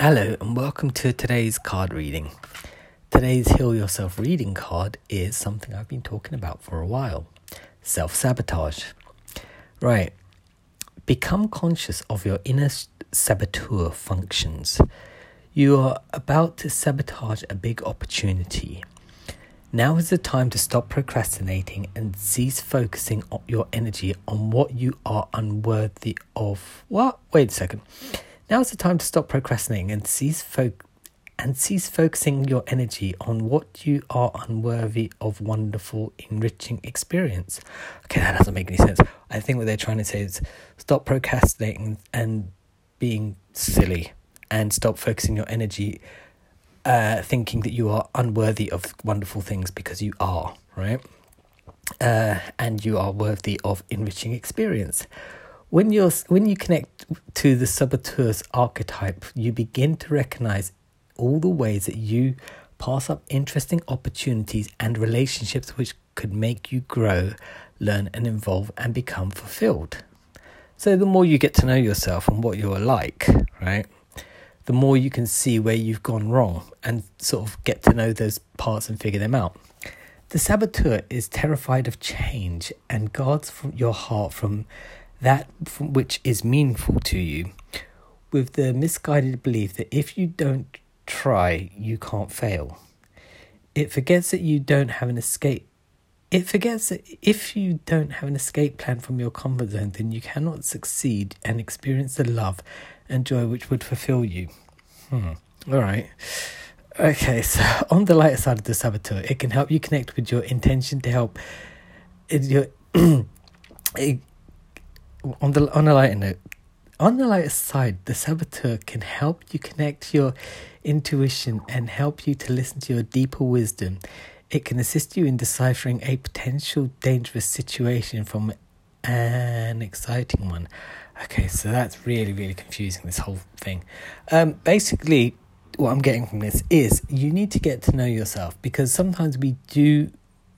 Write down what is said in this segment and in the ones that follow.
Hello, and welcome to today's card reading. Today's Heal Yourself reading card is something I've been talking about for a while self sabotage. Right, become conscious of your inner saboteur functions. You are about to sabotage a big opportunity. Now is the time to stop procrastinating and cease focusing your energy on what you are unworthy of. What? Wait a second. Now is the time to stop procrastinating and cease fo- and cease focusing your energy on what you are unworthy of wonderful, enriching experience. Okay, that doesn't make any sense. I think what they're trying to say is stop procrastinating and being silly and stop focusing your energy uh, thinking that you are unworthy of wonderful things because you are, right? Uh, and you are worthy of enriching experience when you're when you connect to the saboteur's archetype, you begin to recognize all the ways that you pass up interesting opportunities and relationships which could make you grow, learn and evolve and become fulfilled. So the more you get to know yourself and what you're like, right? The more you can see where you've gone wrong and sort of get to know those parts and figure them out. The saboteur is terrified of change and guards your heart from that which is meaningful to you, with the misguided belief that if you don't try, you can't fail. It forgets that you don't have an escape. It forgets that if you don't have an escape plan from your comfort zone, then you cannot succeed and experience the love and joy which would fulfill you. Hmm. All right. Okay, so on the lighter side of the saboteur, it can help you connect with your intention to help. Your on the on a lighter note, on the lighter side, the saboteur can help you connect your intuition and help you to listen to your deeper wisdom. It can assist you in deciphering a potential dangerous situation from an exciting one. Okay, so that's really, really confusing, this whole thing. Um, basically, what I'm getting from this is you need to get to know yourself because sometimes we do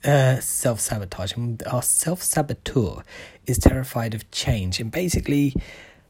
uh, self sabotage, our self saboteur is terrified of change. And basically,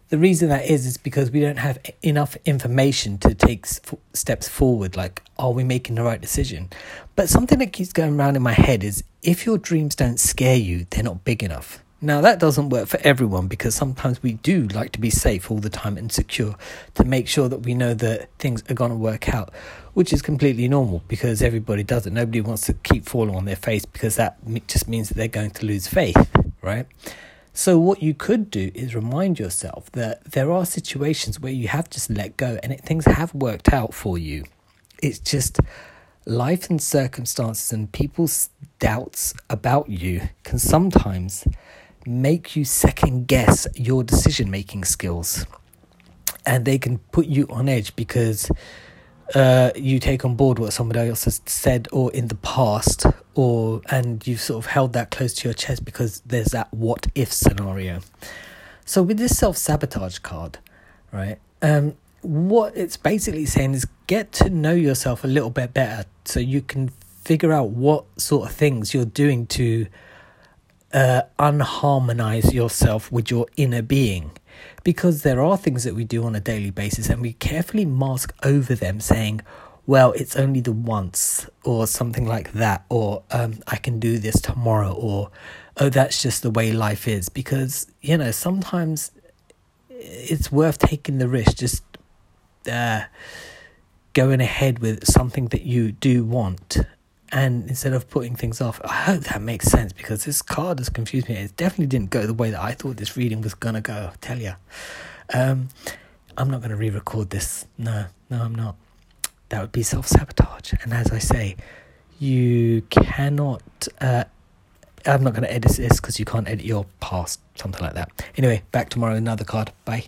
the reason that is is because we don't have enough information to take steps forward. Like, are we making the right decision? But something that keeps going around in my head is if your dreams don't scare you, they're not big enough. Now, that doesn't work for everyone because sometimes we do like to be safe all the time and secure to make sure that we know that things are going to work out, which is completely normal because everybody does it. Nobody wants to keep falling on their face because that just means that they're going to lose faith, right? So, what you could do is remind yourself that there are situations where you have just let go and it, things have worked out for you. It's just life and circumstances and people's doubts about you can sometimes make you second guess your decision making skills. And they can put you on edge because uh, you take on board what somebody else has said or in the past, or and you've sort of held that close to your chest because there's that what if scenario. So with this self sabotage card, right? Um, what it's basically saying is get to know yourself a little bit better so you can figure out what sort of things you're doing to uh, unharmonize yourself with your inner being. Because there are things that we do on a daily basis and we carefully mask over them saying well it's only the once or something like that or um, i can do this tomorrow or oh that's just the way life is. Because you know sometimes it's worth taking the risk just uh, going ahead with something that you do want and instead of putting things off, I hope that makes sense because this card has confused me. It definitely didn't go the way that I thought this reading was gonna go. I tell you, um, I'm not gonna re-record this. No, no, I'm not. That would be self-sabotage. And as I say, you cannot. Uh, I'm not gonna edit this because you can't edit your past, something like that. Anyway, back tomorrow, another card. Bye.